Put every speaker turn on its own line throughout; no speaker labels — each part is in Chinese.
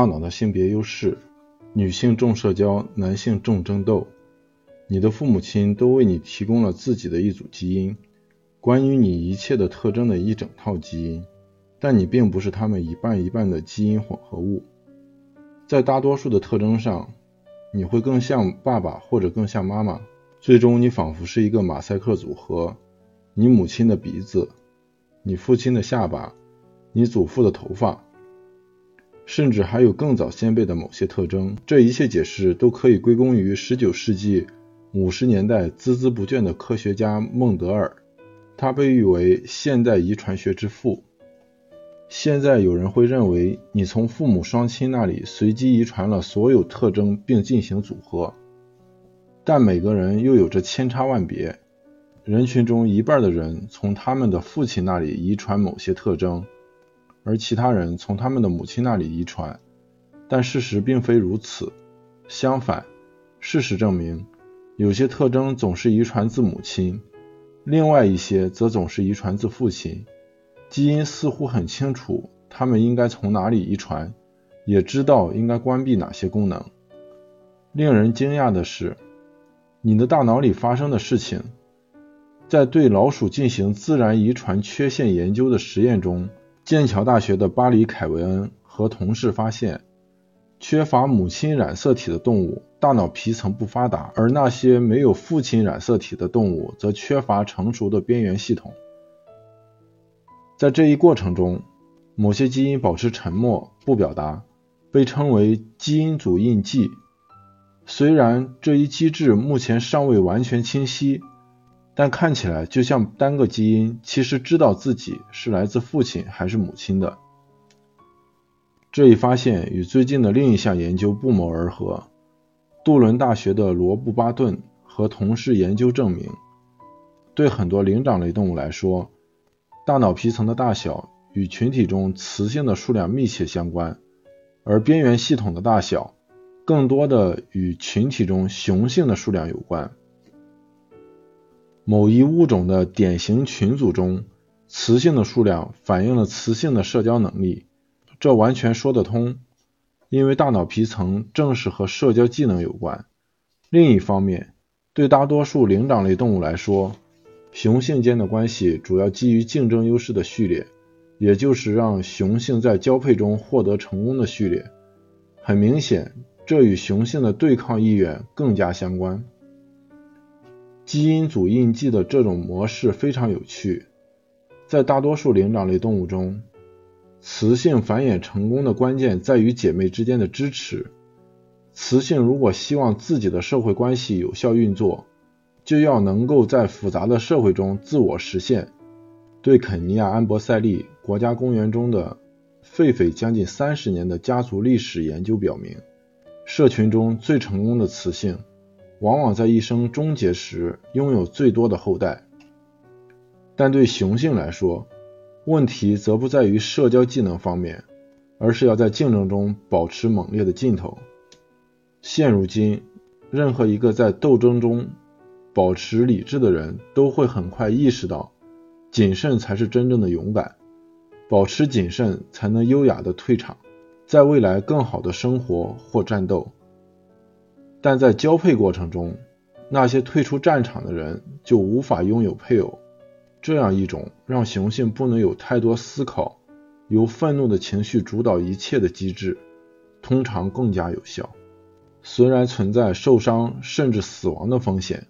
大脑的性别优势，女性重社交，男性重争斗。你的父母亲都为你提供了自己的一组基因，关于你一切的特征的一整套基因，但你并不是他们一半一半的基因混合物。在大多数的特征上，你会更像爸爸或者更像妈妈。最终，你仿佛是一个马赛克组合：你母亲的鼻子，你父亲的下巴，你祖父的头发，甚至还有更早先辈的某些特征。这一切解释都可以归功于19世纪。五十年代孜孜不倦的科学家孟德尔，他被誉为现代遗传学之父。现在有人会认为你从父母双亲那里随机遗传了所有特征并进行组合，但每个人又有着千差万别。人群中一半的人从他们的父亲那里遗传某些特征，而其他人从他们的母亲那里遗传。但事实并非如此，相反，事实证明。有些特征总是遗传自母亲，另外一些则总是遗传自父亲。基因似乎很清楚它们应该从哪里遗传，也知道应该关闭哪些功能。令人惊讶的是，你的大脑里发生的事情，在对老鼠进行自然遗传缺陷研究的实验中，剑桥大学的巴黎·凯维恩和同事发现。缺乏母亲染色体的动物大脑皮层不发达，而那些没有父亲染色体的动物则缺乏成熟的边缘系统。在这一过程中，某些基因保持沉默不表达，被称为基因组印记。虽然这一机制目前尚未完全清晰，但看起来就像单个基因其实知道自己是来自父亲还是母亲的。这一发现与最近的另一项研究不谋而合。杜伦大学的罗布·巴顿和同事研究证明，对很多灵长类动物来说，大脑皮层的大小与群体中雌性的数量密切相关，而边缘系统的大小更多的与群体中雄性的数量有关。某一物种的典型群组中，雌性的数量反映了雌性的社交能力。这完全说得通，因为大脑皮层正是和社交技能有关。另一方面，对大多数灵长类动物来说，雄性间的关系主要基于竞争优势的序列，也就是让雄性在交配中获得成功的序列。很明显，这与雄性的对抗意愿更加相关。基因组印记的这种模式非常有趣，在大多数灵长类动物中。雌性繁衍成功的关键在于姐妹之间的支持。雌性如果希望自己的社会关系有效运作，就要能够在复杂的社会中自我实现。对肯尼亚安博塞利国家公园中的狒狒将近三十年的家族历史研究表明，社群中最成功的雌性，往往在一生终结时拥有最多的后代。但对雄性来说，问题则不在于社交技能方面，而是要在竞争中保持猛烈的劲头。现如今，任何一个在斗争中保持理智的人都会很快意识到，谨慎才是真正的勇敢。保持谨慎，才能优雅的退场，在未来更好的生活或战斗。但在交配过程中，那些退出战场的人就无法拥有配偶。这样一种让雄性不能有太多思考，由愤怒的情绪主导一切的机制，通常更加有效。虽然存在受伤甚至死亡的风险，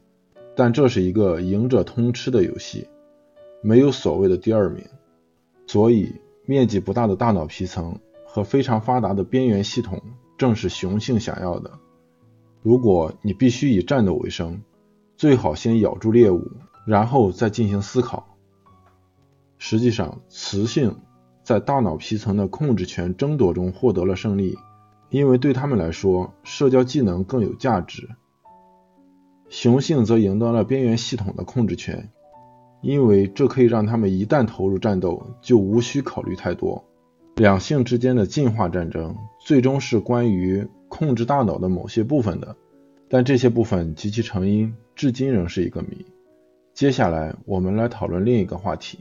但这是一个赢者通吃的游戏，没有所谓的第二名。所以，面积不大的大脑皮层和非常发达的边缘系统，正是雄性想要的。如果你必须以战斗为生，最好先咬住猎物。然后再进行思考。实际上，雌性在大脑皮层的控制权争夺中获得了胜利，因为对他们来说，社交技能更有价值。雄性则赢得了边缘系统的控制权，因为这可以让他们一旦投入战斗，就无需考虑太多。两性之间的进化战争最终是关于控制大脑的某些部分的，但这些部分及其成因至今仍是一个谜。接下来，我们来讨论另一个话题。